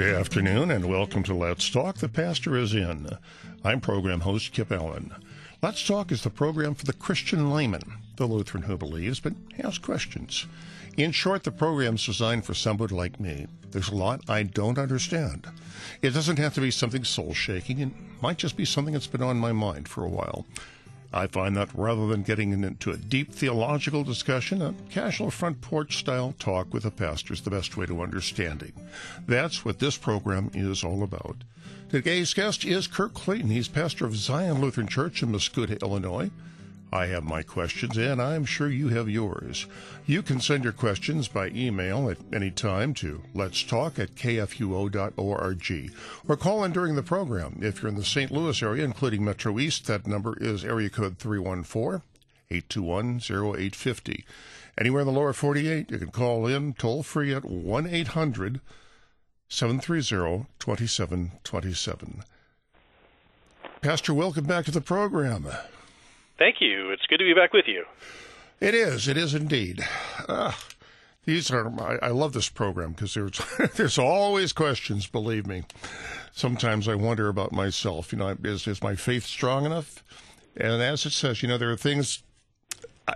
Good afternoon and welcome to Let's Talk. The pastor is in. I'm program host Kip Allen. Let's Talk is the program for the Christian layman, the Lutheran who believes but has questions. In short, the program is designed for somebody like me. There's a lot I don't understand. It doesn't have to be something soul shaking, it might just be something that's been on my mind for a while. I find that rather than getting into a deep theological discussion, a casual front porch style talk with a pastor is the best way to understand understanding. That's what this program is all about. Today's guest is Kirk Clayton. He's pastor of Zion Lutheran Church in Mascoutah, Illinois. I have my questions, and I'm sure you have yours. You can send your questions by email at any time to let's talk at kfuo.org or call in during the program. If you're in the St. Louis area, including Metro East, that number is area code 314 821 0850. Anywhere in the lower 48, you can call in toll free at 1 800 730 2727. Pastor, welcome back to the program. Thank you. It's good to be back with you. It is. It is indeed. Uh, these are. I, I, love this program because there's there's always questions. Believe me. Sometimes I wonder about myself. You know, is is my faith strong enough? And as it says, you know, there are things. I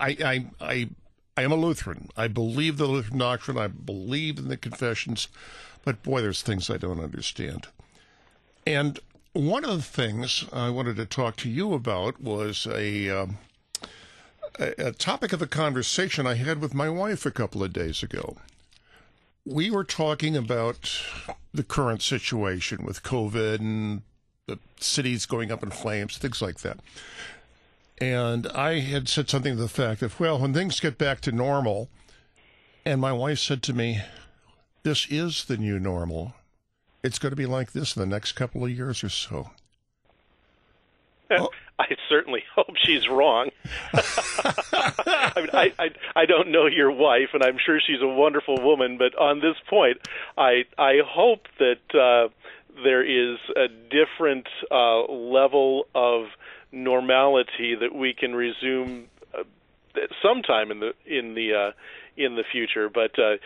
I I I, I am a Lutheran. I believe the Lutheran doctrine. I believe in the confessions, but boy, there's things I don't understand. And one of the things I wanted to talk to you about was a, um, a, topic of a conversation I had with my wife a couple of days ago. We were talking about the current situation with COVID and the cities going up in flames, things like that. And I had said something to the fact of, well, when things get back to normal, and my wife said to me, This is the new normal it's going to be like this in the next couple of years or so. Oh. I certainly hope she's wrong. I, mean, I, I I don't know your wife, and I'm sure she's a wonderful woman. But on this point, I I hope that uh, there is a different uh, level of normality that we can resume sometime in the in the uh, in the future. But uh,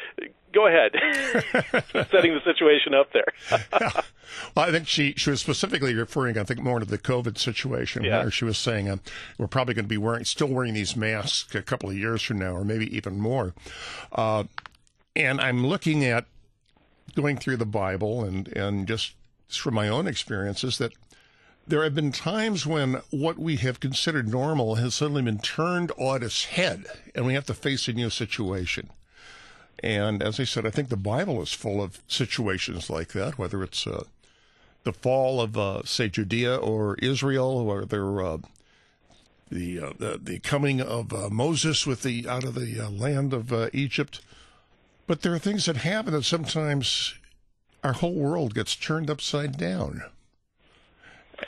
go ahead, setting the situation up there. yeah. Well, I think she she was specifically referring, I think, more to the COVID situation, yeah. where she was saying uh, we're probably going to be wearing still wearing these masks a couple of years from now, or maybe even more. Uh, and I'm looking at going through the Bible and and just from my own experiences that there have been times when what we have considered normal has suddenly been turned on its head, and we have to face a new situation. And as I said, I think the Bible is full of situations like that, whether it's uh, the fall of, uh, say, Judea or Israel, or uh, the, uh, the, the coming of uh, Moses with the out of the uh, land of Egypt. But there are things that happen that sometimes our whole world gets turned upside down.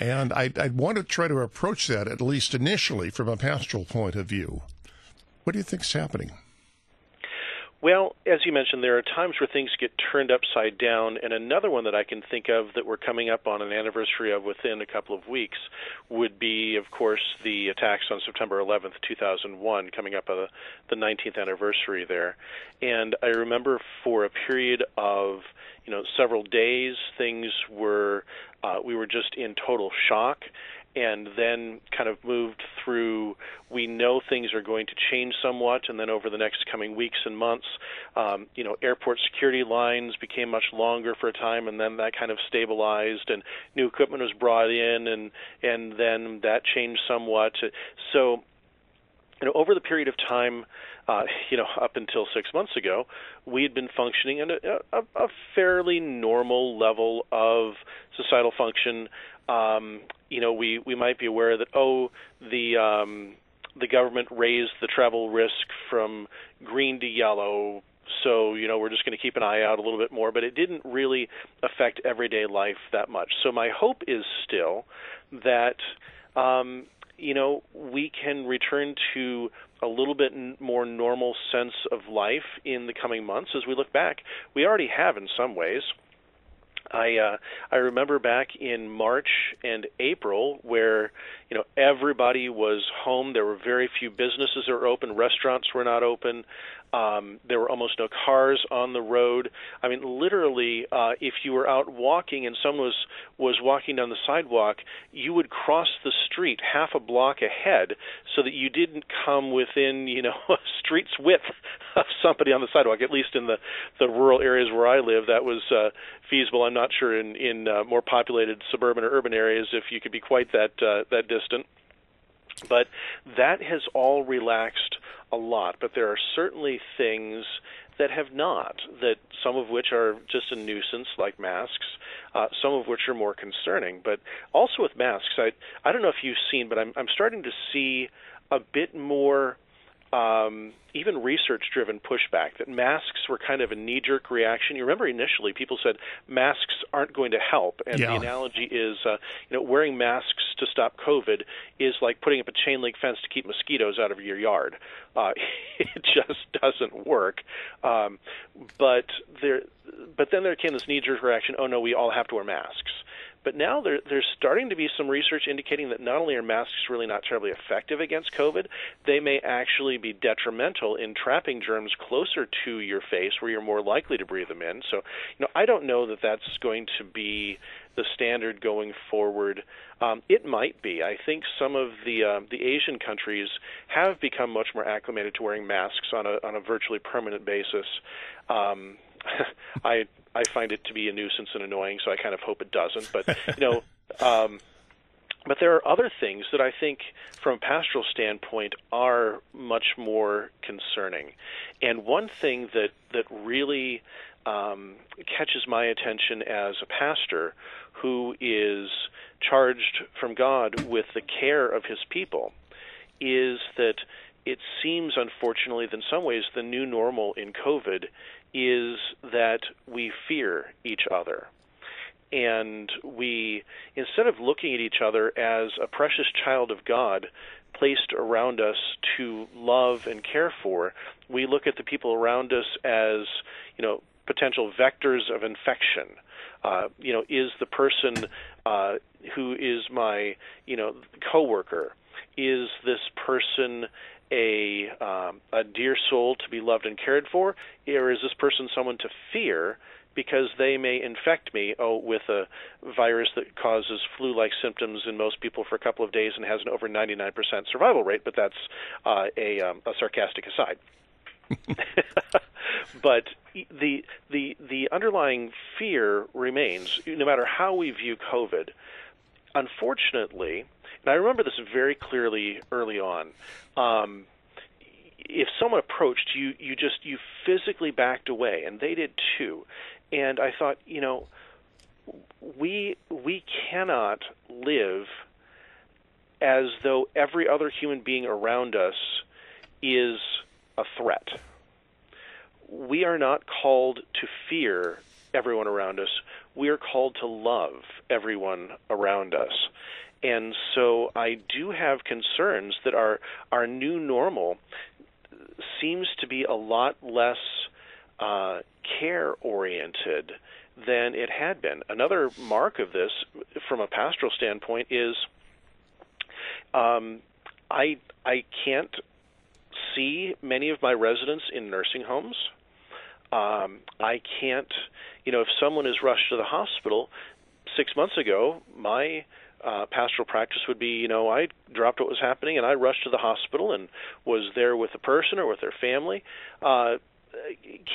And I, I want to try to approach that, at least initially, from a pastoral point of view. What do you think is happening? Well, as you mentioned, there are times where things get turned upside down, and another one that I can think of that we're coming up on an anniversary of within a couple of weeks would be, of course, the attacks on September 11th, 2001, coming up uh, the 19th anniversary there. And I remember for a period of you know several days, things were uh, we were just in total shock and then kind of moved through. We know things are going to change somewhat, and then over the next coming weeks and months, um, you know, airport security lines became much longer for a time, and then that kind of stabilized, and new equipment was brought in, and and then that changed somewhat. So, you know, over the period of time. Uh, you know, up until six months ago, we had been functioning at a, a, a fairly normal level of societal function um, you know, we we might be aware that oh, the um, the government raised the travel risk from green to yellow. So you know we're just going to keep an eye out a little bit more, but it didn't really affect everyday life that much. So my hope is still that um, you know we can return to a little bit more normal sense of life in the coming months as we look back. We already have in some ways I uh, I remember back in March and April where you know everybody was home. There were very few businesses that were open. Restaurants were not open. Um, there were almost no cars on the road. I mean, literally, uh, if you were out walking and someone was was walking down the sidewalk, you would cross the street half a block ahead so that you didn't come within, you know, a street's width of somebody on the sidewalk. At least in the the rural areas where I live, that was uh, feasible. I'm not sure in in uh, more populated suburban or urban areas if you could be quite that uh, that distant. But that has all relaxed a lot. But there are certainly things that have not, that some of which are just a nuisance, like masks, uh, some of which are more concerning. But also with masks, I I don't know if you've seen, but I'm I'm starting to see a bit more um, even research-driven pushback that masks were kind of a knee-jerk reaction. You remember initially people said masks aren't going to help, and yeah. the analogy is, uh, you know, wearing masks to stop COVID is like putting up a chain link fence to keep mosquitoes out of your yard. Uh, it just doesn't work. Um, but there, but then there came this knee-jerk reaction. Oh no, we all have to wear masks. But now there, there's starting to be some research indicating that not only are masks really not terribly effective against COVID, they may actually be detrimental in trapping germs closer to your face, where you're more likely to breathe them in. So, you know, I don't know that that's going to be the standard going forward. Um, it might be. I think some of the uh, the Asian countries have become much more acclimated to wearing masks on a on a virtually permanent basis. Um, I I find it to be a nuisance and annoying, so I kind of hope it doesn't. But you know, um, but there are other things that I think, from a pastoral standpoint, are much more concerning. And one thing that that really um, catches my attention as a pastor who is charged from God with the care of his people is that it seems, unfortunately, that in some ways the new normal in COVID is that we fear each other. And we, instead of looking at each other as a precious child of God placed around us to love and care for, we look at the people around us as, you know, potential vectors of infection. Uh, you know, is the person uh, who is my, you know, coworker, is this person a um, a dear soul to be loved and cared for, or is this person someone to fear because they may infect me oh, with a virus that causes flu-like symptoms in most people for a couple of days and has an over 99% survival rate? But that's uh, a, um, a sarcastic aside. but the the the underlying fear remains, no matter how we view COVID. Unfortunately, I remember this very clearly early on. Um, if someone approached you, you just you physically backed away, and they did too. And I thought, you know, we we cannot live as though every other human being around us is a threat. We are not called to fear everyone around us. We are called to love everyone around us. And so I do have concerns that our our new normal seems to be a lot less uh, care oriented than it had been. Another mark of this, from a pastoral standpoint, is um, I I can't see many of my residents in nursing homes. Um, I can't, you know, if someone is rushed to the hospital, six months ago, my uh, pastoral practice would be, you know, I dropped what was happening and I rushed to the hospital and was there with the person or with their family. Uh,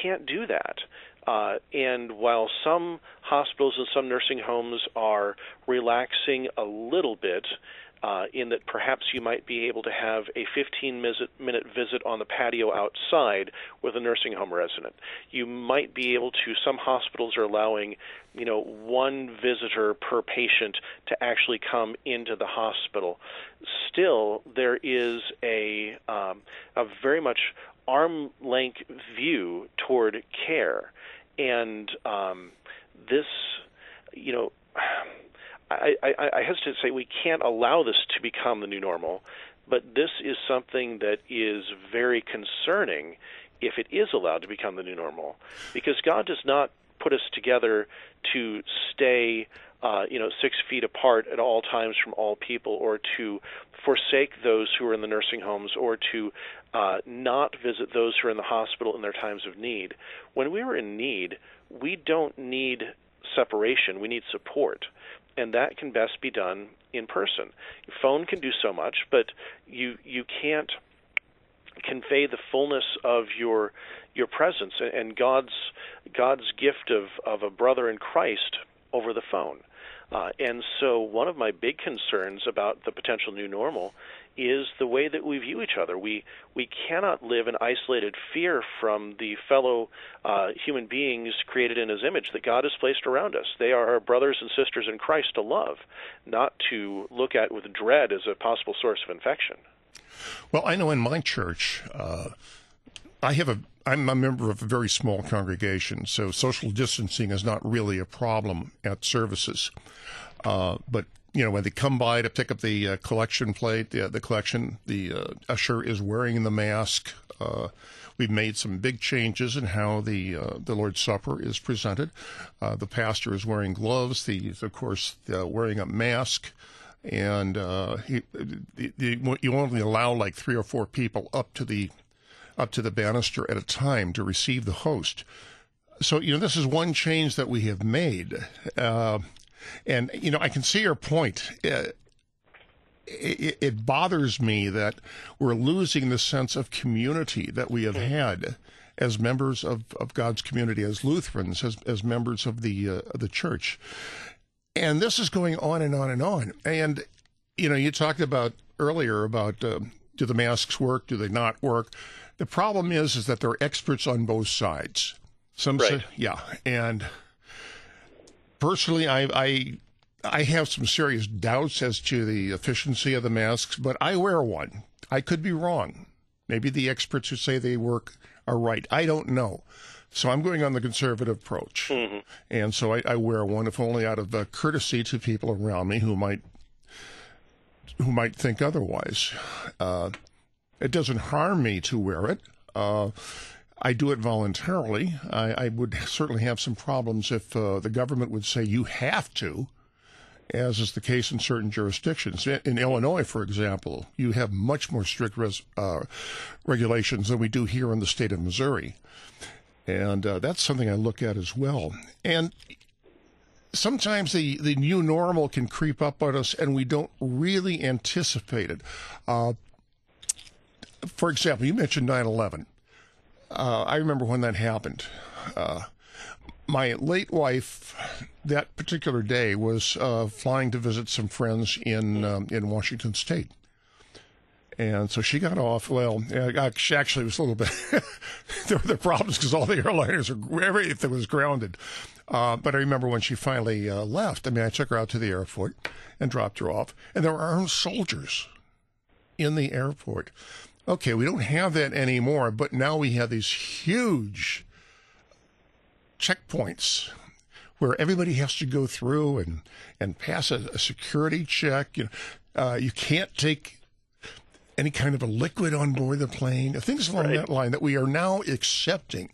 can't do that. Uh, and while some hospitals and some nursing homes are relaxing a little bit, uh, in that perhaps you might be able to have a 15 minute visit on the patio outside with a nursing home resident. You might be able to, some hospitals are allowing, you know, one visitor per patient to actually come into the hospital. Still, there is a, um, a very much arm length view toward care. And um, this, you know, I, I, I hesitate to say we can't allow this to become the new normal, but this is something that is very concerning if it is allowed to become the new normal, because God does not put us together to stay uh, you know, six feet apart at all times from all people, or to forsake those who are in the nursing homes, or to uh, not visit those who are in the hospital in their times of need. When we are in need, we don't need separation, we need support. And that can best be done in person. Phone can do so much, but you you can't convey the fullness of your your presence and God's God's gift of, of a brother in Christ over the phone. Uh, and so, one of my big concerns about the potential new normal is the way that we view each other. We we cannot live in isolated fear from the fellow uh, human beings created in His image that God has placed around us. They are our brothers and sisters in Christ to love, not to look at with dread as a possible source of infection. Well, I know in my church, uh, I have a I'm a member of a very small congregation, so social distancing is not really a problem at services. Uh, but you know, when they come by to pick up the uh, collection plate, the, the collection, the uh, usher is wearing the mask. Uh, we've made some big changes in how the uh, the Lord's Supper is presented. Uh, the pastor is wearing gloves. The of course wearing a mask, and he, the, the, you only allow like three or four people up to the up to the banister at a time to receive the host. So, you know, this is one change that we have made. Uh, and, you know, I can see your point. Uh, it, it, bothers me that we're losing the sense of community that we have had as members of, of God's community, as Lutherans, as, as members of the, uh, of the church. And this is going on and on and on. And, you know, you talked about earlier about uh, do the masks work? Do they not work? The problem is, is that there are experts on both sides. Some right. say, yeah, and personally, I, I I have some serious doubts as to the efficiency of the masks, but I wear one. I could be wrong. Maybe the experts who say they work are right. I don't know. So I'm going on the conservative approach. Mm-hmm. And so I, I, wear one, if only out of uh, courtesy to people around me who might who might think otherwise. Uh, it doesn't harm me to wear it. Uh, I do it voluntarily. I, I, would certainly have some problems if uh, the government would say you have to, as is the case in certain jurisdictions. In, in Illinois, for example, you have much more strict res, uh, regulations than we do here in the state of Missouri. And uh, that's something I look at as well. And sometimes the, the new normal can creep up on us and we don't really anticipate it. Uh, for example, you mentioned 9 11. Uh, I remember when that happened. Uh, my late wife, that particular day, was uh, flying to visit some friends in um, in Washington State, and so she got off. Well, she actually was a little bit. there were the problems because all the airliners were everything was grounded. Uh, but I remember when she finally uh, left. I mean, I took her out to the airport and dropped her off, and there were armed soldiers in the airport okay, we don't have that anymore, but now we have these huge checkpoints where everybody has to go through and, and pass a, a security check. You, know, uh, you can't take any kind of a liquid on board the plane, things along right. that line that we are now accepting.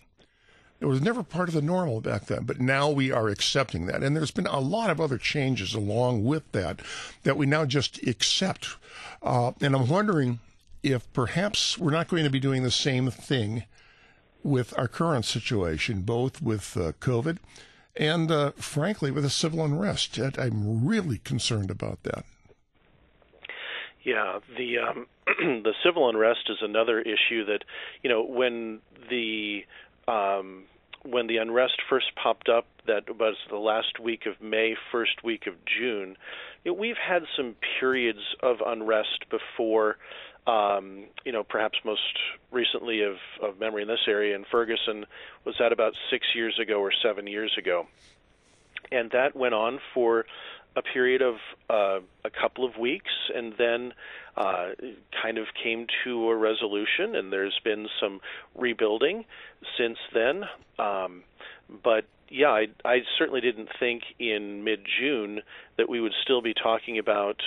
It was never part of the normal back then, but now we are accepting that. And there's been a lot of other changes along with that that we now just accept. Uh, and I'm wondering if perhaps we're not going to be doing the same thing with our current situation, both with uh, COVID and, uh, frankly, with the civil unrest. I'm really concerned about that. Yeah, the um, the civil unrest is another issue that you know when the um, when the unrest first popped up, that was the last week of May, first week of June. You know, we've had some periods of unrest before um, you know, perhaps most recently of, of memory in this area in Ferguson was that about six years ago or seven years ago. And that went on for a period of uh, a couple of weeks and then uh, kind of came to a resolution, and there's been some rebuilding since then. Um, but yeah, I, I certainly didn't think in mid June that we would still be talking about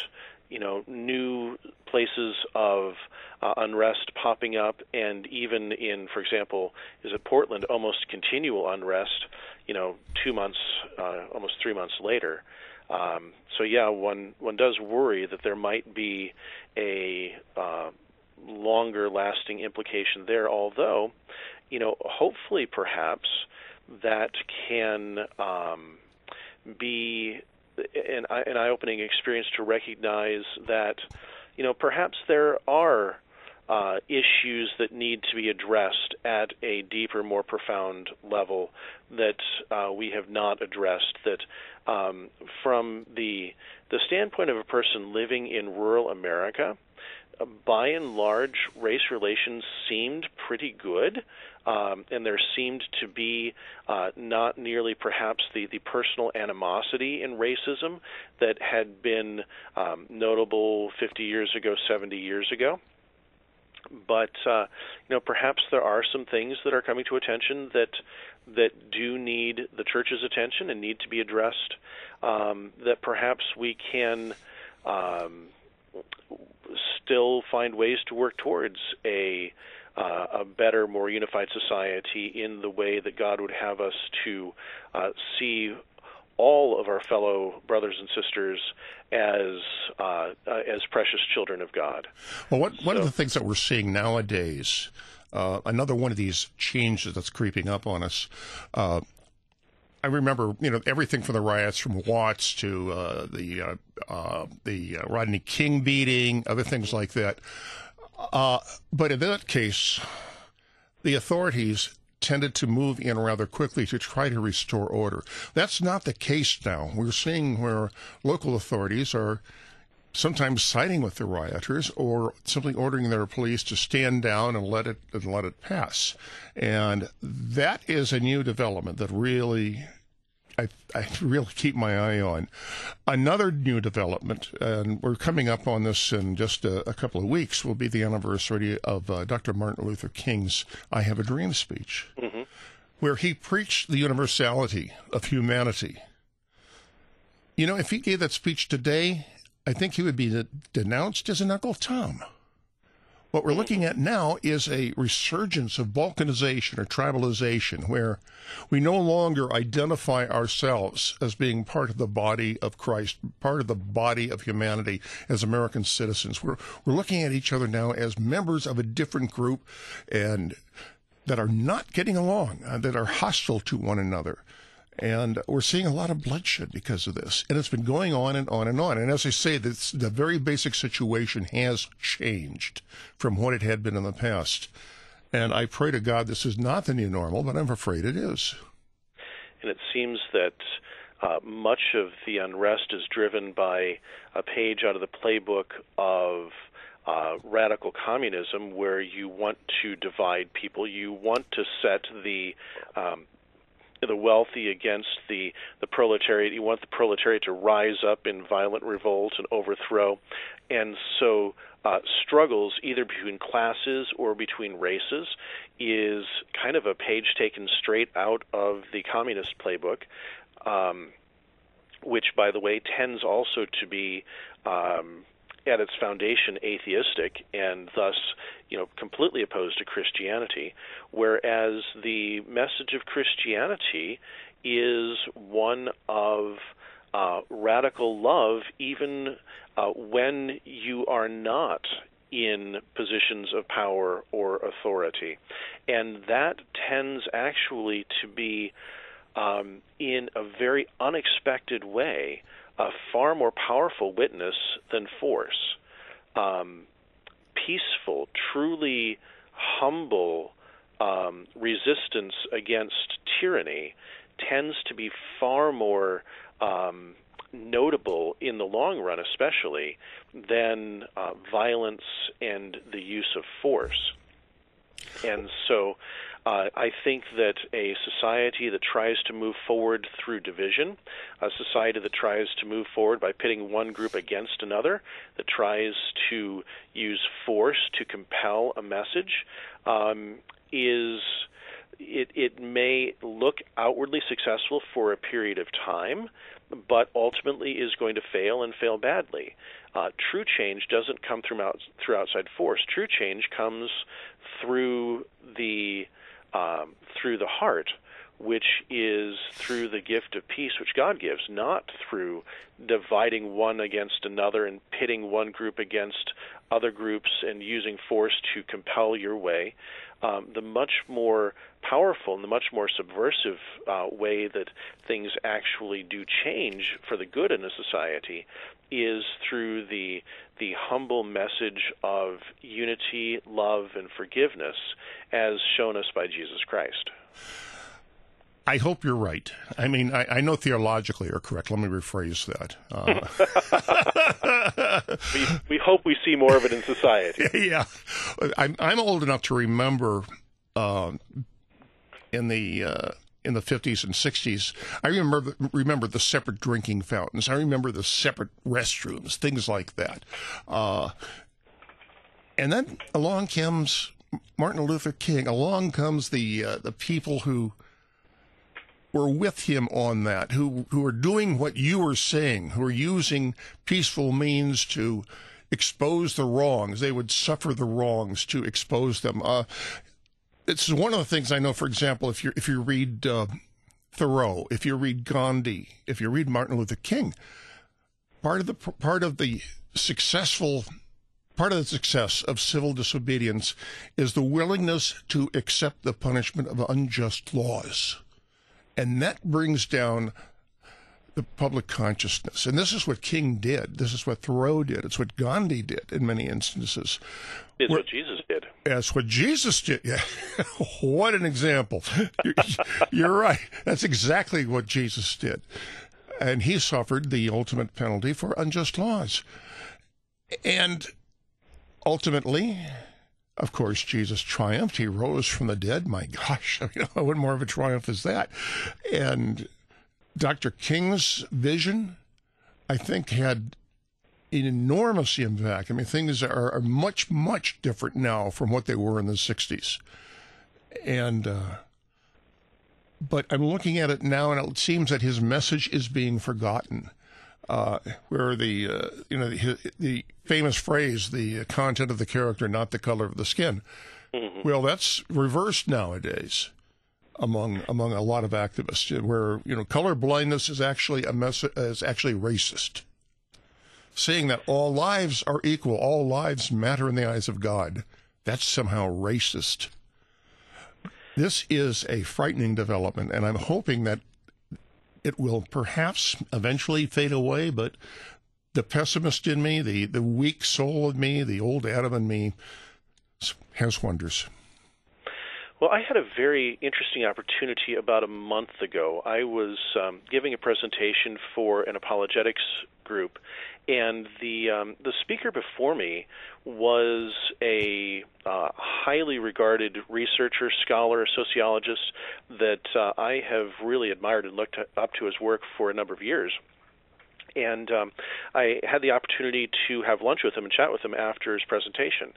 you know, new places of uh, unrest popping up, and even in, for example, is it Portland, almost continual unrest. You know, two months, uh, almost three months later. Um, so yeah, one one does worry that there might be a uh, longer lasting implication there. Although, you know, hopefully, perhaps that can um, be an, an eye-opening experience to recognize that, you know, perhaps there are uh, issues that need to be addressed at a deeper, more profound level that uh, we have not addressed. That, um, from the the standpoint of a person living in rural America, uh, by and large, race relations seemed pretty good. Um, and there seemed to be uh, not nearly perhaps the, the personal animosity in racism that had been um, notable 50 years ago, 70 years ago. But uh, you know, perhaps there are some things that are coming to attention that that do need the church's attention and need to be addressed. Um, that perhaps we can um, still find ways to work towards a uh, a better, more unified society in the way that God would have us to uh, see all of our fellow brothers and sisters as uh, uh as precious children of God. Well, what, so, one of the things that we're seeing nowadays, uh, another one of these changes that's creeping up on us. Uh, I remember, you know, everything from the riots from Watts to uh, the uh, uh, the Rodney King beating, other things like that. but in that case, the authorities tended to move in rather quickly to try to restore order. That's not the case now. We're seeing where local authorities are sometimes siding with the rioters or simply ordering their police to stand down and let it and let it pass. And that is a new development that really I, I really keep my eye on. Another new development, and we're coming up on this in just a, a couple of weeks, will be the anniversary of uh, Dr. Martin Luther King's I Have a Dream speech, mm-hmm. where he preached the universality of humanity. You know, if he gave that speech today, I think he would be denounced as an Uncle Tom. What we're looking at now is a resurgence of balkanization or tribalization, where we no longer identify ourselves as being part of the body of Christ, part of the body of humanity as American citizens. We're, we're looking at each other now as members of a different group and that are not getting along, uh, that are hostile to one another. And we're seeing a lot of bloodshed because of this. And it's been going on and on and on. And as I say, this, the very basic situation has changed from what it had been in the past. And I pray to God this is not the new normal, but I'm afraid it is. And it seems that uh, much of the unrest is driven by a page out of the playbook of uh, radical communism, where you want to divide people, you want to set the um, the wealthy against the the proletariat. You want the proletariat to rise up in violent revolt and overthrow, and so uh, struggles either between classes or between races is kind of a page taken straight out of the communist playbook. Um, which, by the way, tends also to be um, at its foundation atheistic and thus you know completely opposed to Christianity whereas the message of Christianity is one of uh, radical love even uh, when you are not in positions of power or authority. And that tends actually to be um, in a very unexpected way a far more powerful witness than force. Um, peaceful, truly humble um, resistance against tyranny tends to be far more um, notable in the long run, especially, than uh, violence and the use of force. And so uh, I think that a society that tries to move forward through division, a society that tries to move forward by pitting one group against another, that tries to use force to compel a message, um, is it, it may look outwardly successful for a period of time, but ultimately is going to fail and fail badly. Uh, true change doesn't come through, out, through outside force. True change comes through the um, through the heart, which is through the gift of peace which God gives, not through dividing one against another and pitting one group against other groups and using force to compel your way. Um, the much more powerful and the much more subversive uh, way that things actually do change for the good in a society is through the the humble message of unity, love, and forgiveness, as shown us by Jesus Christ. I hope you're right. I mean, I, I know theologically you're correct. Let me rephrase that. Uh, we, we hope we see more of it in society. yeah. I'm, I'm old enough to remember uh, in the. Uh, in the 50s and 60s, I remember remember the separate drinking fountains. I remember the separate restrooms, things like that. Uh, and then along comes Martin Luther King. Along comes the uh, the people who were with him on that, who who are doing what you were saying, who are using peaceful means to expose the wrongs. They would suffer the wrongs to expose them. Uh, it's one of the things I know. For example, if you if you read uh, Thoreau, if you read Gandhi, if you read Martin Luther King, part of the part of the successful part of the success of civil disobedience is the willingness to accept the punishment of unjust laws. And that brings down the public consciousness. And this is what King did. This is what Thoreau did. It's what Gandhi did in many instances. It's Where, what Jesus did. That's what Jesus did. Yeah. what an example. You're, you're right. That's exactly what Jesus did. And he suffered the ultimate penalty for unjust laws. And ultimately, of course, Jesus triumphed. He rose from the dead. My gosh, I mean, what more of a triumph is that? And Dr. King's vision, I think, had an enormous impact. I mean, things are, are much, much different now from what they were in the 60s. And, uh, but I'm looking at it now, and it seems that his message is being forgotten uh, where the uh, you know the, the, famous phrase, "the content of the character, not the color of the skin." Mm-hmm. Well, that's reversed nowadays among among a lot of activists, where you know color blindness is actually a mess is actually racist. Saying that all lives are equal, all lives matter in the eyes of God, that's somehow racist. This is a frightening development, and I'm hoping that it will perhaps eventually fade away, but the pessimist in me, the, the weak soul of me, the old Adam in me, has wonders. Well, I had a very interesting opportunity about a month ago. I was um, giving a presentation for an apologetics group, and the um, the speaker before me was a uh, highly regarded researcher, scholar, sociologist that uh, I have really admired and looked up to his work for a number of years. And um, I had the opportunity to have lunch with him and chat with him after his presentation.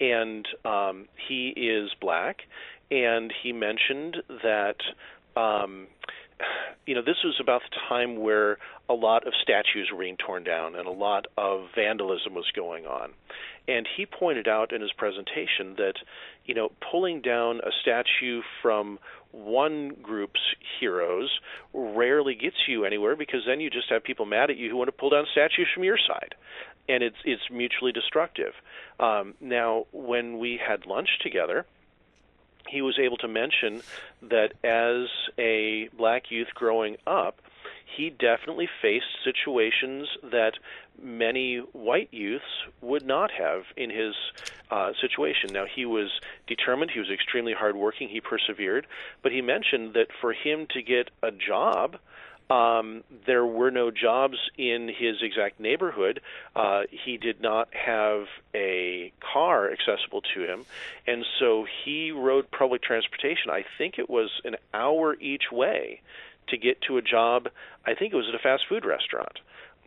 And um, he is black, and he mentioned that um, you know, this was about the time where a lot of statues were being torn down and a lot of vandalism was going on. And he pointed out in his presentation that, you know, pulling down a statue from one group's heroes rarely gets you anywhere because then you just have people mad at you who want to pull down statues from your side. And it's it's mutually destructive. Um, now, when we had lunch together, he was able to mention that as a black youth growing up, he definitely faced situations that many white youths would not have in his uh, situation. Now, he was determined, he was extremely hardworking, he persevered, but he mentioned that for him to get a job, um, there were no jobs in his exact neighborhood. Uh, he did not have a car accessible to him, and so he rode public transportation. I think it was an hour each way to get to a job. I think it was at a fast food restaurant,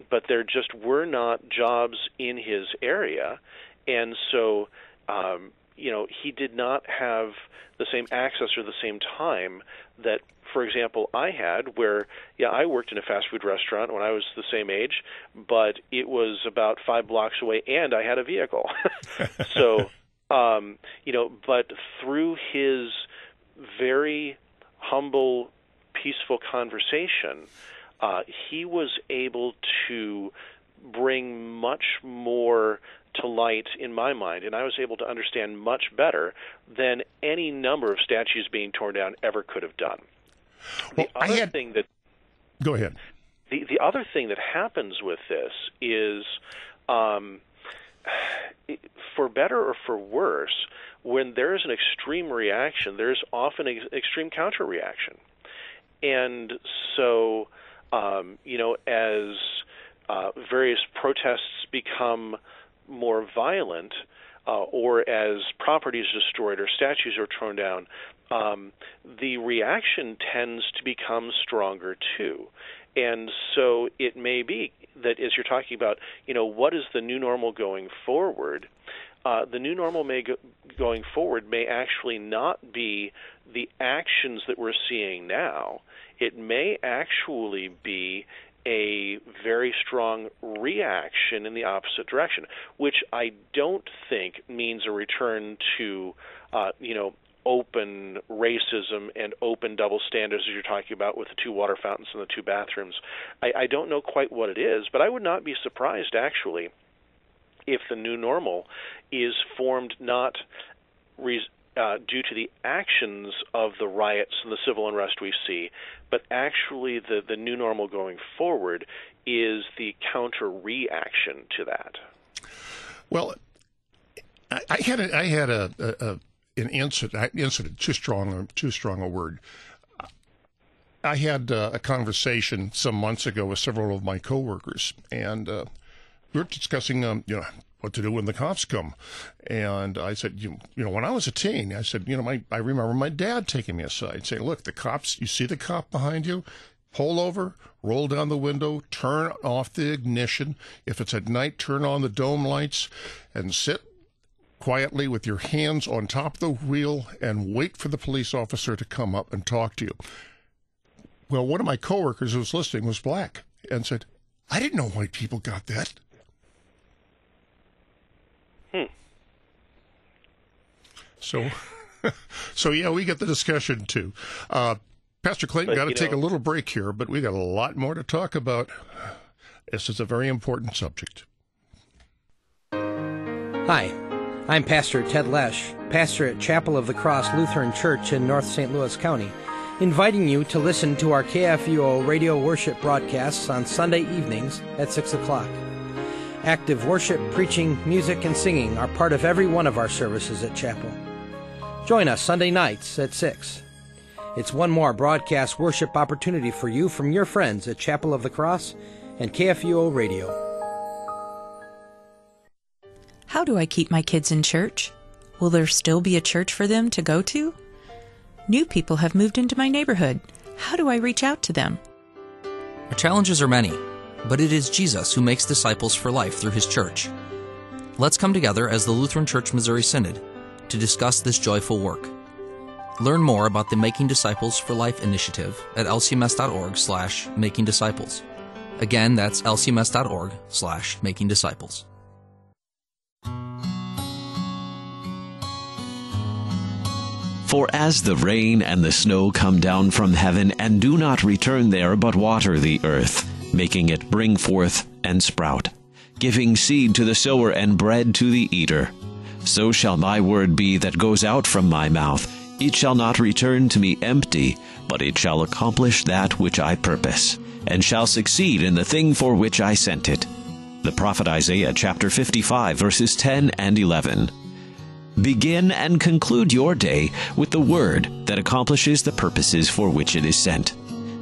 but there just were not jobs in his area, and so. Um, you know, he did not have the same access or the same time that for example, I had where, yeah, I worked in a fast food restaurant when I was the same age, but it was about five blocks away and I had a vehicle. so, um, you know, but through his very humble, peaceful conversation, uh, he was able to bring much more to light in my mind, and I was able to understand much better than any number of statues being torn down ever could have done. Well, the other I had... thing that go ahead. The the other thing that happens with this is, um, for better or for worse, when there is an extreme reaction, there's often an extreme counter reaction, and so um, you know as uh, various protests become more violent, uh, or as property is destroyed or statues are torn down, um, the reaction tends to become stronger too. And so it may be that as you're talking about, you know, what is the new normal going forward? Uh, the new normal may go, going forward may actually not be the actions that we're seeing now. It may actually be a very strong reaction in the opposite direction, which I don't think means a return to, uh, you know, open racism and open double standards as you're talking about with the two water fountains and the two bathrooms. I, I don't know quite what it is, but I would not be surprised actually if the new normal is formed not uh, due to the actions of the riots and the civil unrest we see, but actually the, the new normal going forward is the counter reaction to that. Well, I, had a, I had a, a, a an incident incident too strong too strong a word. I had uh, a conversation some months ago with several of my coworkers, and uh, we were discussing, um, you know, what to do when the cops come. And I said, you, you know, when I was a teen, I said, you know, my, I remember my dad taking me aside saying, look, the cops, you see the cop behind you? Pull over, roll down the window, turn off the ignition. If it's at night, turn on the dome lights and sit quietly with your hands on top of the wheel and wait for the police officer to come up and talk to you. Well, one of my coworkers who was listening was black and said, I didn't know white people got that. So, so yeah, we get the discussion too. Uh, Pastor Clayton got to take know, a little break here, but we got a lot more to talk about. This is a very important subject. Hi, I'm Pastor Ted Lesh, pastor at Chapel of the Cross Lutheran Church in North St. Louis County, inviting you to listen to our KFUO radio worship broadcasts on Sunday evenings at 6 o'clock. Active worship, preaching, music, and singing are part of every one of our services at Chapel. Join us Sunday nights at 6. It's one more broadcast worship opportunity for you from your friends at Chapel of the Cross and KFUO Radio. How do I keep my kids in church? Will there still be a church for them to go to? New people have moved into my neighborhood. How do I reach out to them? Our challenges are many but it is Jesus who makes disciples for life through his church. Let's come together as the Lutheran Church Missouri Synod to discuss this joyful work. Learn more about the Making Disciples for Life initiative at lcms.org slash making disciples. Again, that's lcms.org slash making disciples. For as the rain and the snow come down from heaven and do not return there but water the earth, making it bring forth and sprout, giving seed to the sower and bread to the eater. So shall my word be that goes out from my mouth. It shall not return to me empty, but it shall accomplish that which I purpose, and shall succeed in the thing for which I sent it. The prophet Isaiah chapter 55 verses 10 and 11. Begin and conclude your day with the word that accomplishes the purposes for which it is sent.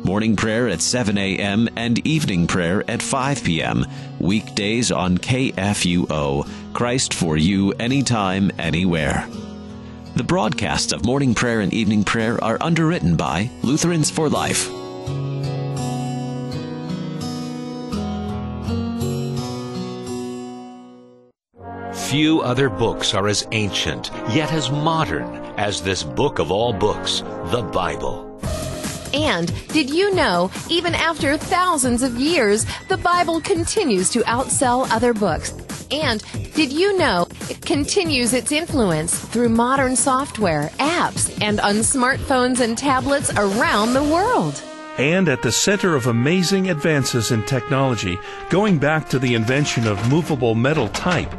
Morning prayer at 7 a.m. and evening prayer at 5 p.m. Weekdays on KFUO. Christ for you anytime, anywhere. The broadcasts of morning prayer and evening prayer are underwritten by Lutherans for Life. Few other books are as ancient, yet as modern as this book of all books, the Bible. And did you know, even after thousands of years, the Bible continues to outsell other books? And did you know it continues its influence through modern software, apps, and on smartphones and tablets around the world? And at the center of amazing advances in technology, going back to the invention of movable metal type,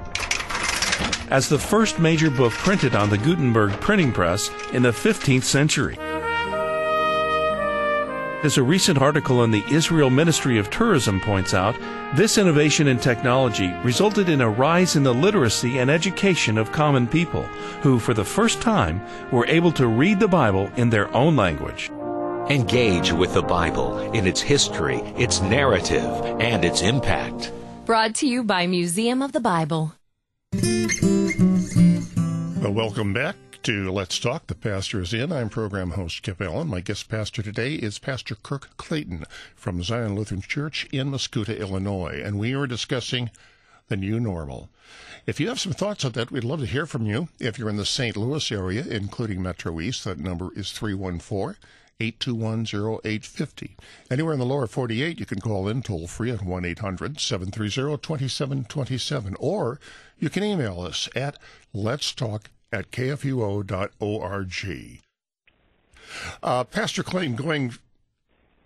as the first major book printed on the Gutenberg printing press in the 15th century. As a recent article in the Israel Ministry of Tourism points out, this innovation in technology resulted in a rise in the literacy and education of common people, who, for the first time, were able to read the Bible in their own language. Engage with the Bible in its history, its narrative, and its impact. Brought to you by Museum of the Bible. Well, welcome back to Let's Talk. The pastor is in. I'm program host Kip Allen. My guest pastor today is Pastor Kirk Clayton from Zion Lutheran Church in Mascoutah, Illinois, and we are discussing the new normal. If you have some thoughts on that, we'd love to hear from you. If you're in the St. Louis area, including Metro East, that number is 314 821 0850. Anywhere in the lower 48, you can call in toll free at 1 800 730 2727, or you can email us at let's talk at kfuo.org. Uh, Pastor Clayton, going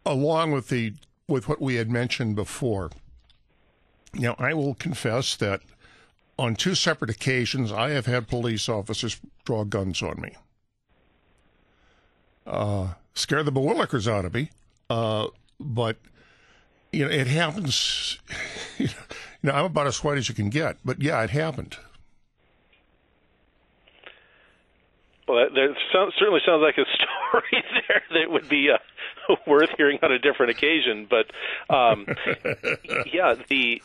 along with the with what we had mentioned before, now I will confess that on two separate occasions I have had police officers draw guns on me. Uh, scare the bewillikers out of me, uh, but you know it happens. You know, I'm about as white as you can get, but yeah, it happened. Well, that, that sounds, certainly sounds like a story there that would be uh, worth hearing on a different occasion. But um, yeah, the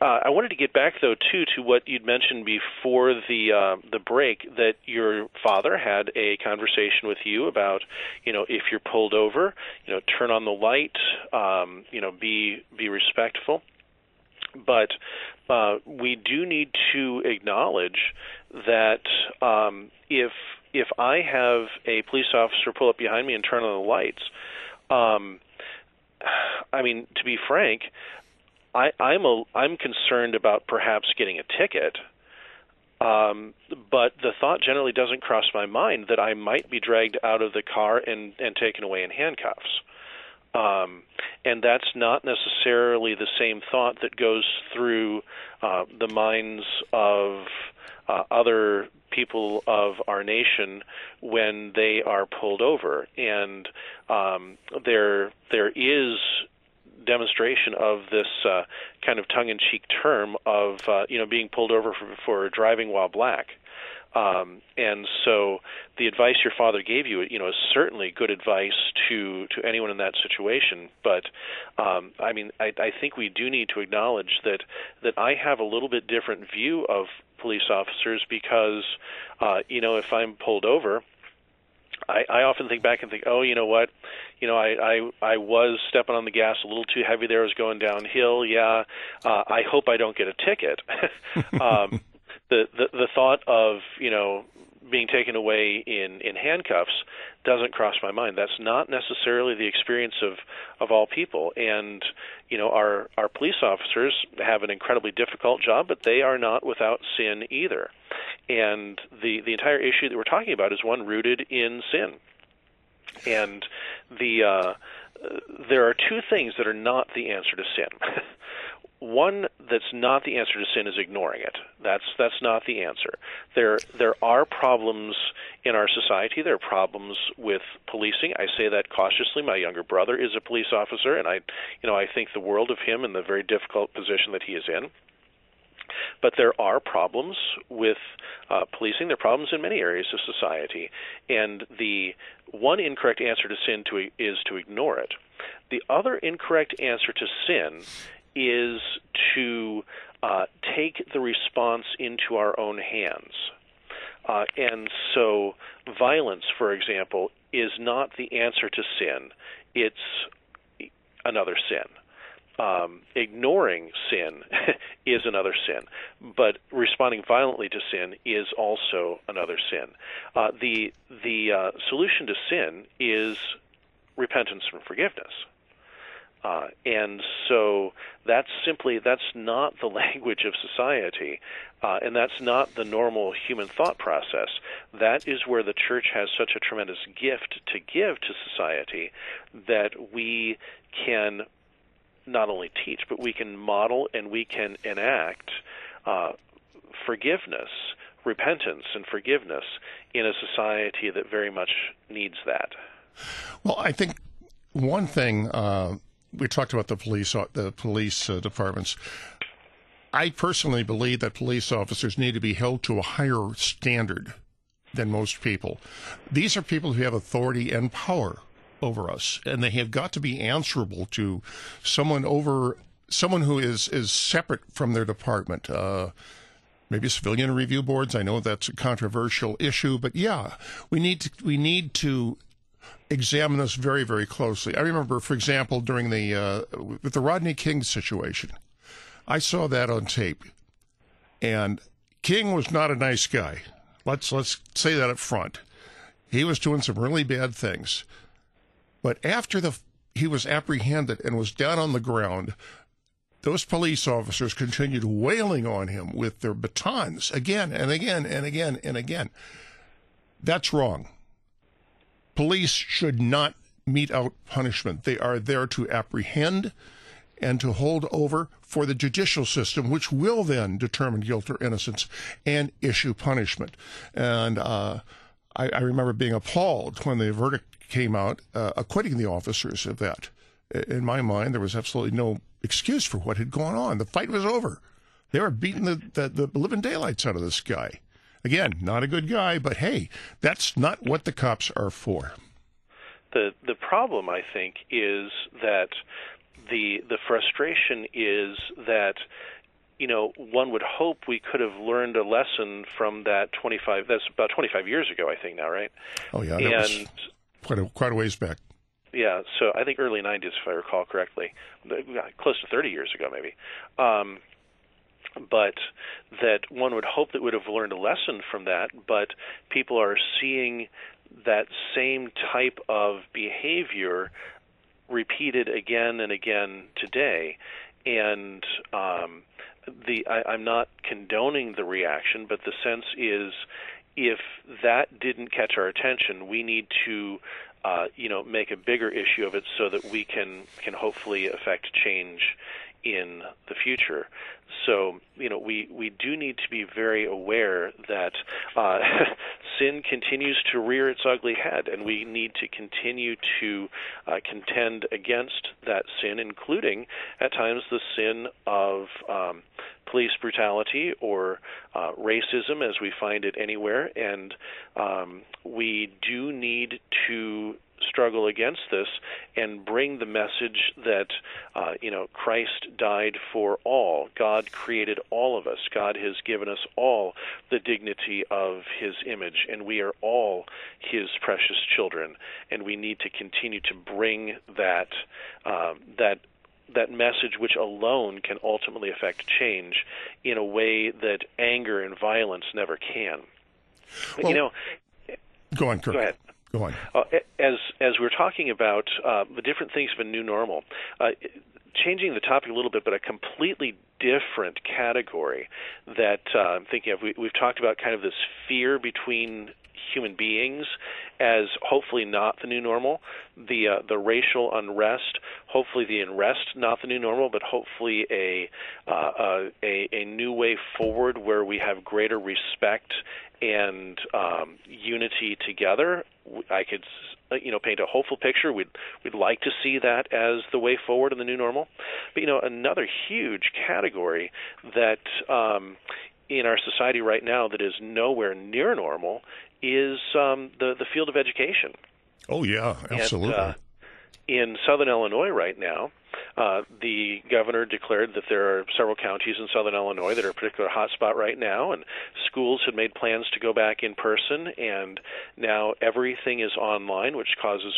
uh, I wanted to get back though too to what you'd mentioned before the uh, the break that your father had a conversation with you about you know if you're pulled over you know turn on the light um, you know be be respectful but uh, we do need to acknowledge that um, if if I have a police officer pull up behind me and turn on the lights, um, I mean, to be frank, I, I'm a I'm concerned about perhaps getting a ticket. Um, but the thought generally doesn't cross my mind that I might be dragged out of the car and, and taken away in handcuffs. Um, and that's not necessarily the same thought that goes through uh, the minds of uh, other people of our nation when they are pulled over, and um, there there is demonstration of this uh, kind of tongue-in-cheek term of uh, you know being pulled over for, for driving while black. Um, and so the advice your father gave you, you know, is certainly good advice to to anyone in that situation. But um, I mean, I, I think we do need to acknowledge that that I have a little bit different view of police officers because, uh, you know, if I'm pulled over, I, I often think back and think, oh, you know what, you know, I, I I was stepping on the gas a little too heavy there. I was going downhill. Yeah, uh, I hope I don't get a ticket. um, the, the the thought of you know being taken away in in handcuffs doesn't cross my mind. That's not necessarily the experience of of all people. And you know, our our police officers have an incredibly difficult job, but they are not without sin either. And the the entire issue that we're talking about is one rooted in sin. And the uh, there are two things that are not the answer to sin. one that's not the answer to sin is ignoring it. That's that's not the answer. There there are problems in our society. There are problems with policing. I say that cautiously. My younger brother is a police officer, and I you know I think the world of him and the very difficult position that he is in. But there are problems with uh, policing. There are problems in many areas of society, and the one incorrect answer to sin to, is to ignore it. The other incorrect answer to sin is to uh, take the response into our own hands. Uh, and so, violence, for example, is not the answer to sin, it's another sin. um, ignoring sin is another sin, but responding violently to sin is also another sin. Uh, the the uh, solution to sin is repentance and forgiveness. Uh, and so that's simply that's not the language of society, uh, and that's not the normal human thought process. That is where the church has such a tremendous gift to give to society that we can not only teach, but we can model and we can enact uh, forgiveness, repentance, and forgiveness in a society that very much needs that. Well, I think one thing uh, we talked about the police uh, the police uh, departments. I personally believe that police officers need to be held to a higher standard than most people. These are people who have authority and power over us, and they have got to be answerable to someone over someone who is is separate from their department. Uh, maybe civilian review boards. I know that's a controversial issue, but yeah, we need to we need to examine this very very closely. I remember, for example, during the uh, with the Rodney King situation, I saw that on tape, and King was not a nice guy. Let's let's say that up front. He was doing some really bad things. But after the he was apprehended and was down on the ground, those police officers continued wailing on him with their batons again and again and again and again. That's wrong. Police should not mete out punishment. They are there to apprehend and to hold over for the judicial system, which will then determine guilt or innocence and issue punishment. And uh, I, I remember being appalled when the verdict came out uh, acquitting the officers of that. In my mind, there was absolutely no excuse for what had gone on. The fight was over. They were beating the, the, the living daylights out of this guy. Again, not a good guy, but hey, that's not what the cops are for. The the problem, I think, is that the the frustration is that you know, one would hope we could have learned a lesson from that 25. That's about 25 years ago, I think now, right? Oh yeah, and quite a, quite a ways back. Yeah, so I think early 90s, if I recall correctly, close to 30 years ago, maybe. Um, but that one would hope that would have learned a lesson from that, but people are seeing that same type of behavior repeated again and again today, and um, the I, I'm not condoning the reaction, but the sense is if that didn't catch our attention, we need to uh, you know make a bigger issue of it so that we can can hopefully affect change in the future. So, you know, we, we do need to be very aware that uh, sin continues to rear its ugly head, and we need to continue to uh, contend against that sin, including at times the sin of um, police brutality or uh, racism, as we find it anywhere. And um, we do need to struggle against this and bring the message that uh, you know Christ died for all. God created all of us. God has given us all the dignity of His image, and we are all His precious children. And we need to continue to bring that um, that that message which alone can ultimately affect change in a way that anger and violence never can. Well, you know, go on, Kirk. Go ahead. Go on. Uh, as as we're talking about uh, the different things of a new normal, uh, changing the topic a little bit, but a completely different category that uh, I'm thinking of. We, we've talked about kind of this fear between human beings as hopefully not the new normal. The uh, the racial unrest, hopefully the unrest not the new normal, but hopefully a, uh, a a new way forward where we have greater respect and um, unity together. I could uh, you know paint a hopeful picture. We'd we'd like to see that as the way forward in the new normal. But you know another huge category that um, in our society right now that is nowhere near normal is um, the the field of education. Oh yeah, absolutely. And, uh, in Southern Illinois right now, uh, the governor declared that there are several counties in southern Illinois that are a particular hotspot right now, and schools had made plans to go back in person, and now everything is online, which causes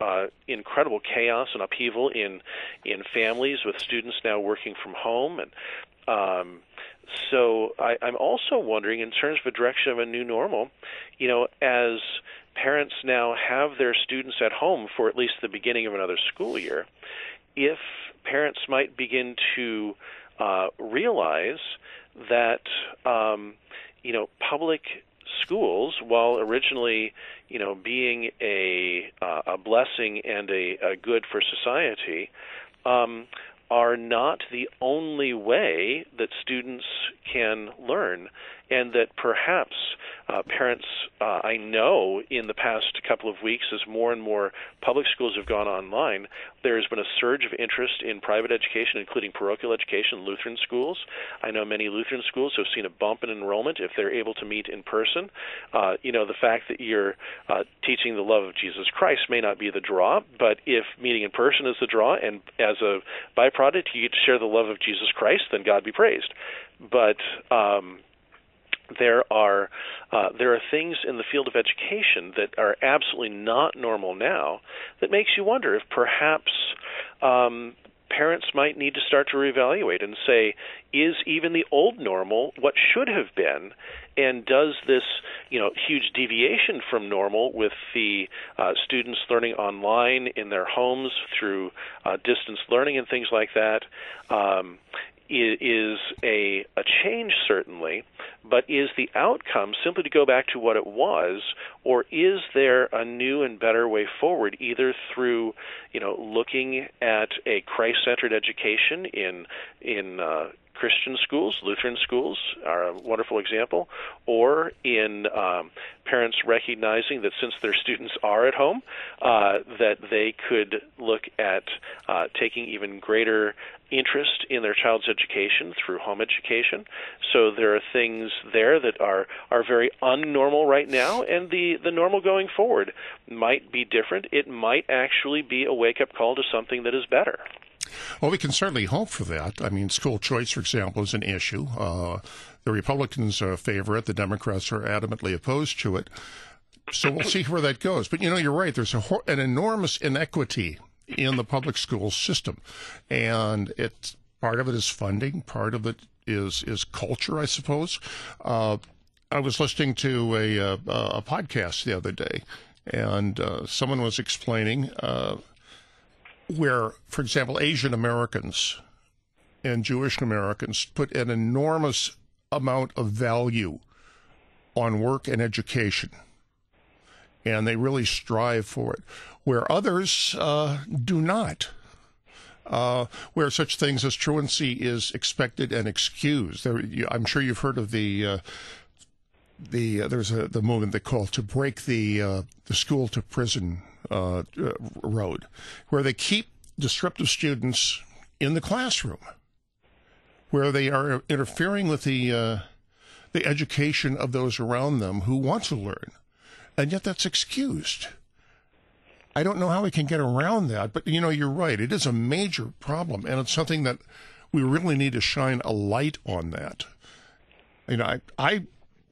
uh, incredible chaos and upheaval in in families with students now working from home and. Um, so I, I'm also wondering, in terms of a direction of a new normal, you know, as parents now have their students at home for at least the beginning of another school year, if parents might begin to uh, realize that um, you know public schools, while originally you know being a uh, a blessing and a, a good for society, um, are not the only way that students can learn and that perhaps uh, parents, uh, I know in the past couple of weeks, as more and more public schools have gone online, there has been a surge of interest in private education, including parochial education, Lutheran schools. I know many Lutheran schools have seen a bump in enrollment if they're able to meet in person. Uh, you know, the fact that you're uh, teaching the love of Jesus Christ may not be the draw, but if meeting in person is the draw, and as a byproduct you get to share the love of Jesus Christ, then God be praised. But um, there are uh, there are things in the field of education that are absolutely not normal now that makes you wonder if perhaps um, parents might need to start to reevaluate and say, is even the old normal what should have been? And does this, you know, huge deviation from normal with the uh, students learning online in their homes through uh, distance learning and things like that, um, is a, a change, certainly, but is the outcome simply to go back to what it was, or is there a new and better way forward, either through, you know, looking at a Christ-centered education in in uh, Christian schools, Lutheran schools are a wonderful example, or in um, parents recognizing that since their students are at home, uh, that they could look at uh, taking even greater interest in their child's education through home education. So there are things there that are are very unnormal right now, and the the normal going forward might be different. It might actually be a wake up call to something that is better. Well, we can certainly hope for that. I mean, school choice, for example, is an issue. Uh, the Republicans uh, favor it. The Democrats are adamantly opposed to it. So we'll see where that goes. But you know, you're right. There's a, an enormous inequity in the public school system, and it's part of it is funding, part of it is is culture, I suppose. Uh, I was listening to a, a, uh, a podcast the other day, and uh, someone was explaining uh, where, for example, Asian Americans and Jewish Americans put an enormous amount of value on work and education, and they really strive for it, where others uh, do not. Uh, where such things as truancy is expected and excused. There, you, I'm sure you've heard of the uh, the uh, there's a the movement they call to break the uh, the school to prison uh, uh, road, where they keep disruptive students in the classroom, where they are interfering with the uh, the education of those around them who want to learn, and yet that's excused. I don't know how we can get around that, but you know, you're right. It is a major problem, and it's something that we really need to shine a light on. That you know, I, I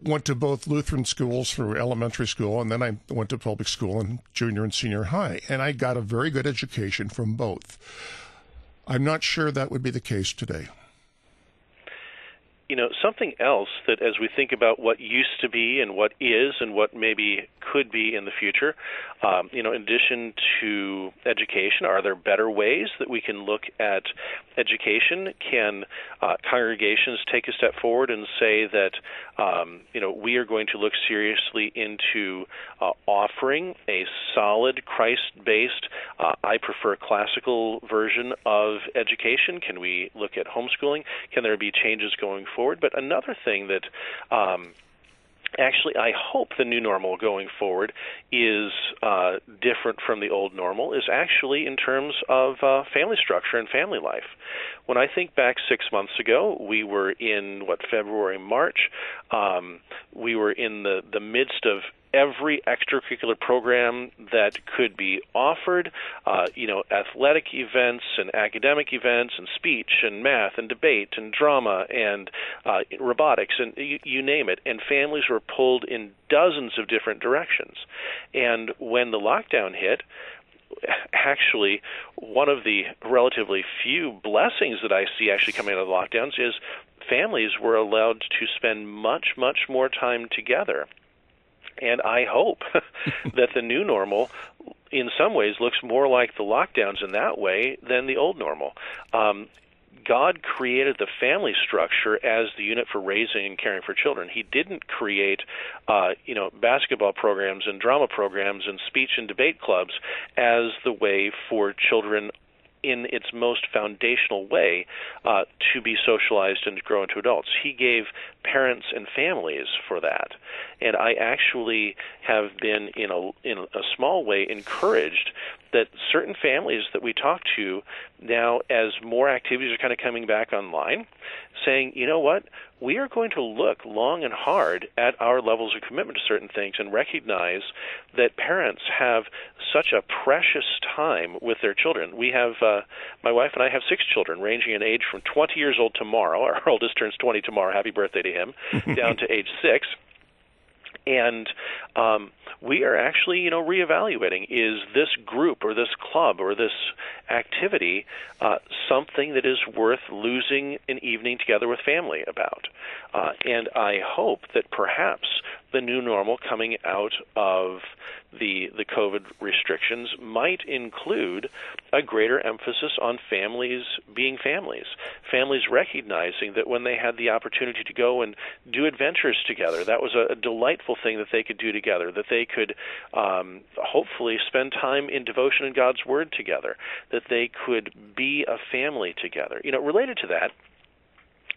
went to both Lutheran schools through elementary school, and then I went to public school in junior and senior high, and I got a very good education from both. I'm not sure that would be the case today you know something else that as we think about what used to be and what is and what maybe could be in the future. Um, you know in addition to education are there better ways that we can look at education? Can uh, congregations take a step forward and say that um, you know we are going to look seriously into uh, offering a solid Christ-based uh, I prefer classical version of education? Can we look at homeschooling? Can there be changes going forward. But another thing that um, actually I hope the new normal going forward is uh, different from the old normal is actually in terms of uh, family structure and family life. When I think back six months ago, we were in what February, March. Um, we were in the the midst of every extracurricular program that could be offered, uh, you know, athletic events and academic events and speech and math and debate and drama and uh, robotics and you, you name it. And families were pulled in dozens of different directions. And when the lockdown hit, actually one of the relatively few blessings that I see actually coming out of the lockdowns is families were allowed to spend much, much more time together. And I hope that the new normal, in some ways, looks more like the lockdowns in that way than the old normal. Um, God created the family structure as the unit for raising and caring for children. He didn't create, uh, you know, basketball programs and drama programs and speech and debate clubs as the way for children in its most foundational way uh, to be socialized and to grow into adults. He gave parents and families for that, and I actually have been in a in a small way encouraged that certain families that we talk to now, as more activities are kind of coming back online, saying, you know what, we are going to look long and hard at our levels of commitment to certain things and recognize that parents have such a precious time with their children. We have, uh, my wife and I have six children, ranging in age from 20 years old tomorrow. Our oldest turns 20 tomorrow. Happy birthday to him, down to age six and um, we are actually, you know, reevaluating: is this group or this club or this activity uh, something that is worth losing an evening together with family about? Uh, and I hope that perhaps the new normal coming out of the the COVID restrictions might include a greater emphasis on families being families, families recognizing that when they had the opportunity to go and do adventures together, that was a, a delightful thing that they could do together, that they could um, hopefully spend time in devotion and God's Word together, that they could be a family together. You know, related to that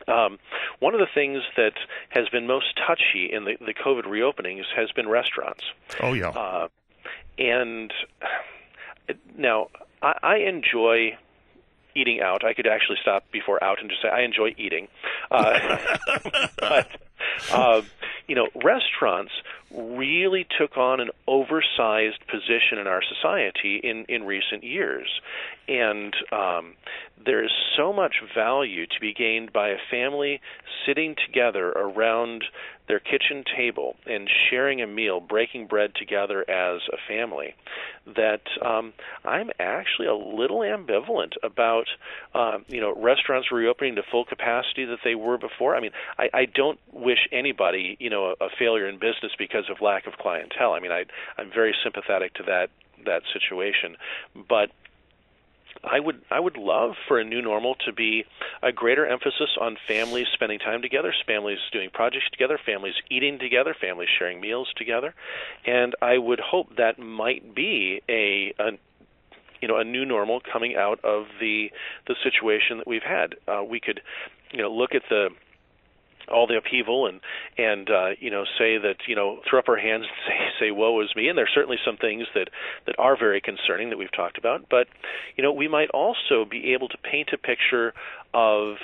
um, one of the things that has been most touchy in the, the COVID reopenings has been restaurants. Oh yeah. Uh, and now I, I enjoy eating out. I could actually stop before out and just say I enjoy eating. Uh, but uh, you know, restaurants really took on an oversized position in our society in in recent years, and um, there is so much value to be gained by a family sitting together around their kitchen table and sharing a meal, breaking bread together as a family, that um, I'm actually a little ambivalent about, uh, you know, restaurants reopening to full capacity that they were before. I mean, I, I don't wish anybody, you know, a, a failure in business because of lack of clientele. I mean, I, I'm very sympathetic to that that situation, but I would I would love for a new normal to be a greater emphasis on families spending time together, families doing projects together, families eating together, families sharing meals together, and I would hope that might be a, a you know a new normal coming out of the the situation that we've had. Uh, we could you know look at the all the upheaval and and uh, you know say that you know throw up our hands and say say woe is me. And there's certainly some things that that are very concerning that we've talked about. But you know we might also be able to paint a picture of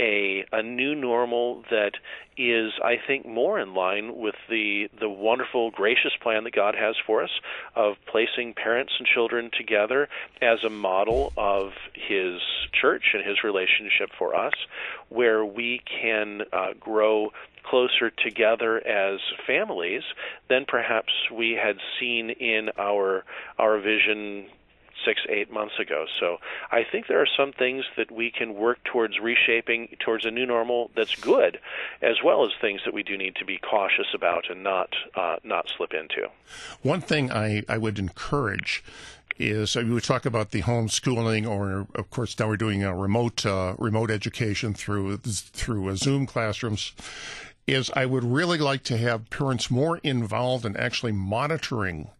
a a new normal that is, I think, more in line with the the wonderful, gracious plan that God has for us of placing parents and children together as a model of His church and His relationship for us, where we can uh, grow closer together as families than perhaps we had seen in our our vision six, eight months ago. So I think there are some things that we can work towards reshaping towards a new normal that's good, as well as things that we do need to be cautious about and not uh, not slip into. One thing I, I would encourage is we would talk about the homeschooling, or of course now we're doing a remote uh, remote education through through a Zoom classrooms. Is I would really like to have parents more involved in actually monitoring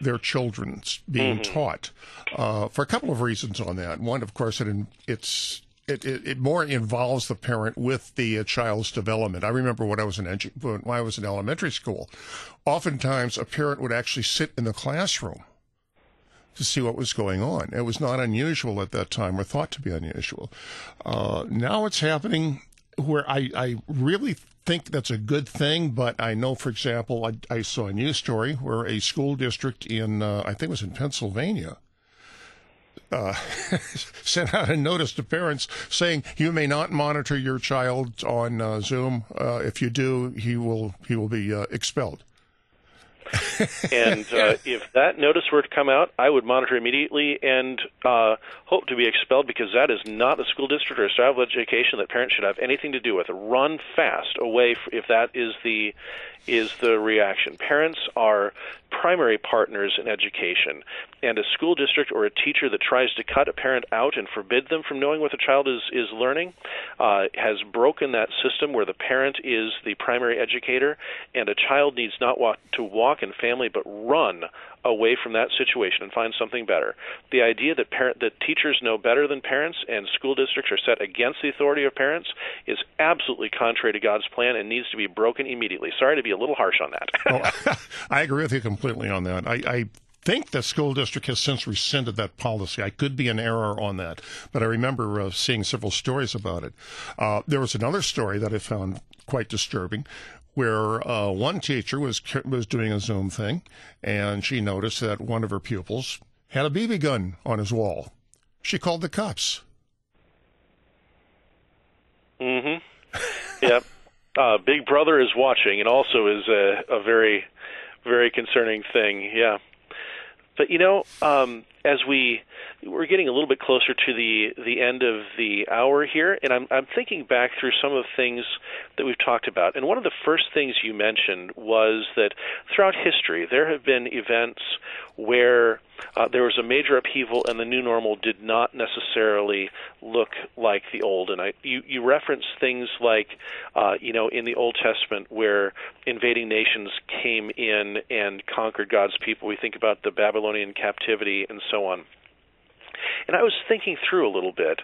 their children's being mm-hmm. taught uh, for a couple of reasons on that. One, of course, it, it's it, it, it, more involves the parent with the uh, child's development. I remember when I was in edu- when I was in elementary school, oftentimes a parent would actually sit in the classroom to see what was going on. It was not unusual at that time, or thought to be unusual. Uh, now it's happening where I, I really think that's a good thing, but I know, for example, I, I saw a news story where a school district in, uh, I think it was in Pennsylvania, uh, sent out a notice to parents saying you may not monitor your child on uh, Zoom. Uh, if you do, he will he will be uh, expelled. and uh, if that notice were to come out, I would monitor immediately and uh, hope to be expelled because that is not a school district or a style of education that parents should have anything to do with. Run fast away if that is the is the reaction. Parents are primary partners in education, and a school district or a teacher that tries to cut a parent out and forbid them from knowing what the child is is learning uh, has broken that system where the parent is the primary educator, and a child needs not walk, to walk in family but run away from that situation and find something better. The idea that parent that teachers know better than parents and school districts are set against the authority of parents is absolutely contrary to God's plan and needs to be broken immediately. Sorry to be a little harsh on that. oh, I agree with you completely on that. I, I think the school district has since rescinded that policy. I could be an error on that, but I remember uh, seeing several stories about it. Uh, there was another story that I found quite disturbing where uh, one teacher was was doing a Zoom thing, and she noticed that one of her pupils had a BB gun on his wall. She called the cops. Mm-hmm. yep. Uh, Big Brother is watching, and also is a, a very, very concerning thing. Yeah. But you know, um, as we we're getting a little bit closer to the the end of the hour here, and I'm I'm thinking back through some of the things that we've talked about. And one of the first things you mentioned was that throughout history there have been events where uh, there was a major upheaval, and the new normal did not necessarily look like the old. And I, you, you referenced things like, uh, you know, in the Old Testament where invading nations came in and conquered God's people. We think about the Babylonian captivity and so on. And I was thinking through a little bit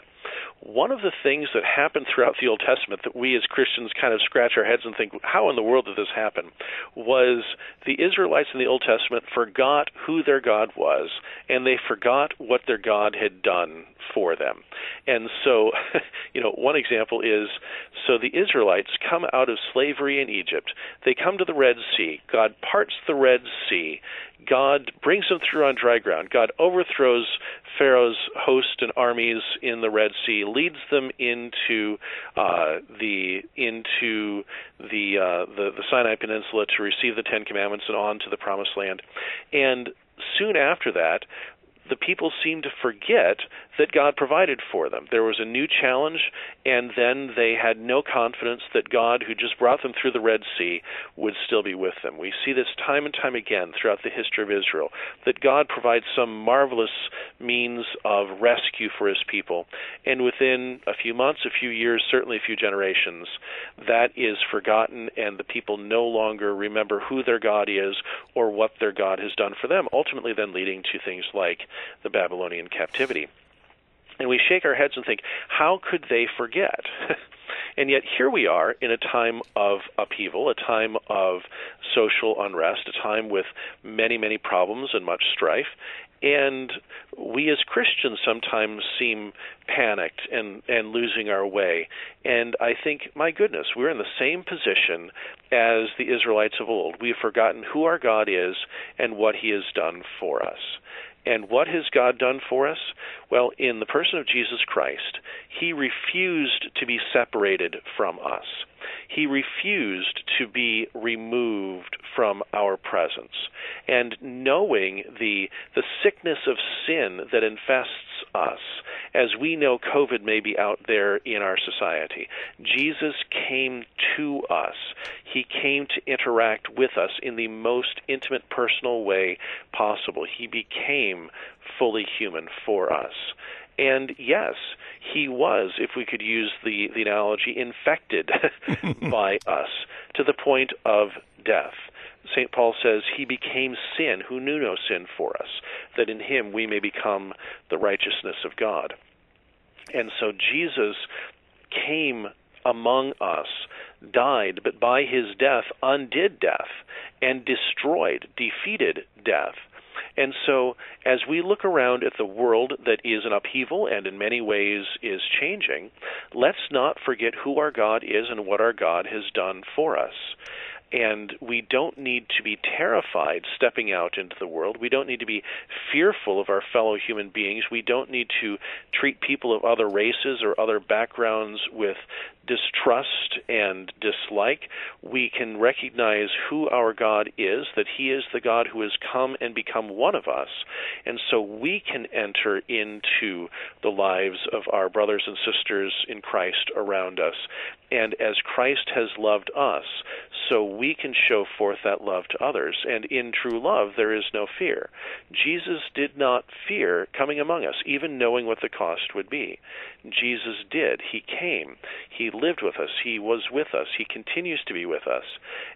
one of the things that happened throughout the Old Testament that we as Christians kind of scratch our heads and think, how in the world did this happen? Was the Israelites in the Old Testament forgot who their God was, and they forgot what their God had done for them. And so, you know, one example is so the Israelites come out of slavery in Egypt. They come to the Red Sea. God parts the Red Sea. God brings them through on dry ground. God overthrows Pharaoh's host and armies in the Red Sea, leads them into uh, the into the, uh, the the Sinai Peninsula to receive the Ten Commandments and on to the Promised Land. And soon after that, the people seem to forget that God provided for them. There was a new challenge, and then they had no confidence that God, who just brought them through the Red Sea, would still be with them. We see this time and time again throughout the history of Israel that God provides some marvelous means of rescue for his people. And within a few months, a few years, certainly a few generations, that is forgotten, and the people no longer remember who their God is or what their God has done for them, ultimately, then leading to things like the Babylonian captivity. And we shake our heads and think, how could they forget? and yet here we are in a time of upheaval, a time of social unrest, a time with many, many problems and much strife. And we as Christians sometimes seem panicked and, and losing our way. And I think, my goodness, we're in the same position as the Israelites of old. We've forgotten who our God is and what he has done for us. And what has God done for us? Well, in the person of Jesus Christ, he refused to be separated from us. He refused to be removed from our presence. And knowing the the sickness of sin that infests us, as we know COVID may be out there in our society. Jesus came to us. He came to interact with us in the most intimate, personal way possible. He became fully human for us. And yes, he was, if we could use the, the analogy, infected by us to the point of death. St. Paul says, He became sin who knew no sin for us, that in Him we may become the righteousness of God. And so Jesus came among us, died, but by His death undid death and destroyed, defeated death And so, as we look around at the world that is in upheaval and in many ways is changing, let's not forget who our God is and what our God has done for us. And we don't need to be terrified stepping out into the world. We don't need to be fearful of our fellow human beings. We don't need to treat people of other races or other backgrounds with distrust and dislike. We can recognize who our God is, that He is the God who has come and become one of us. And so we can enter into the lives of our brothers and sisters in Christ around us. And as Christ has loved us, so we can show forth that love to others. And in true love, there is no fear. Jesus did not fear coming among us, even knowing what the cost would be. Jesus did. He came. He lived with us. He was with us. He continues to be with us.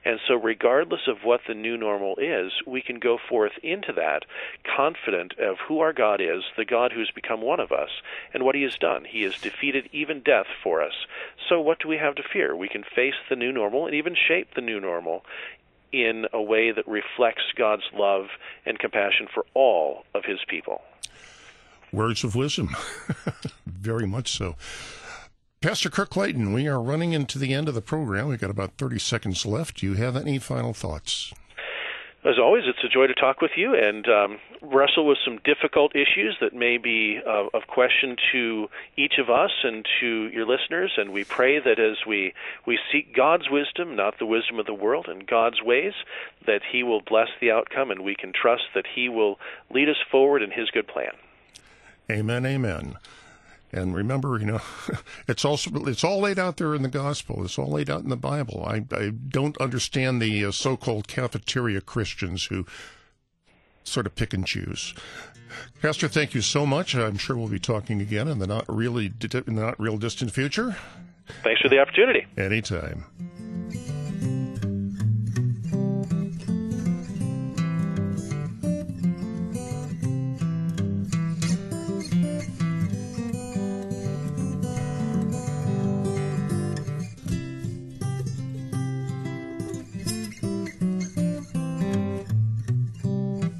And so, regardless of what the new normal is, we can go forth into that confident of who our God is, the God who's become one of us, and what He has done. He has defeated even death for us. So, what do we have to fear? We can face the new normal and even shape the new normal in a way that reflects God's love and compassion for all of His people. Words of wisdom. Very much so. Pastor Kirk Clayton, we are running into the end of the program. We've got about 30 seconds left. Do you have any final thoughts? As always, it's a joy to talk with you and um, wrestle with some difficult issues that may be uh, of question to each of us and to your listeners. And we pray that as we, we seek God's wisdom, not the wisdom of the world, and God's ways, that He will bless the outcome and we can trust that He will lead us forward in His good plan. Amen, amen. And remember, you know, it's also it's all laid out there in the gospel. It's all laid out in the Bible. I, I don't understand the uh, so-called cafeteria Christians who sort of pick and choose. Pastor, thank you so much. I'm sure we'll be talking again in the not really in the not real distant future. Thanks for the opportunity. Anytime.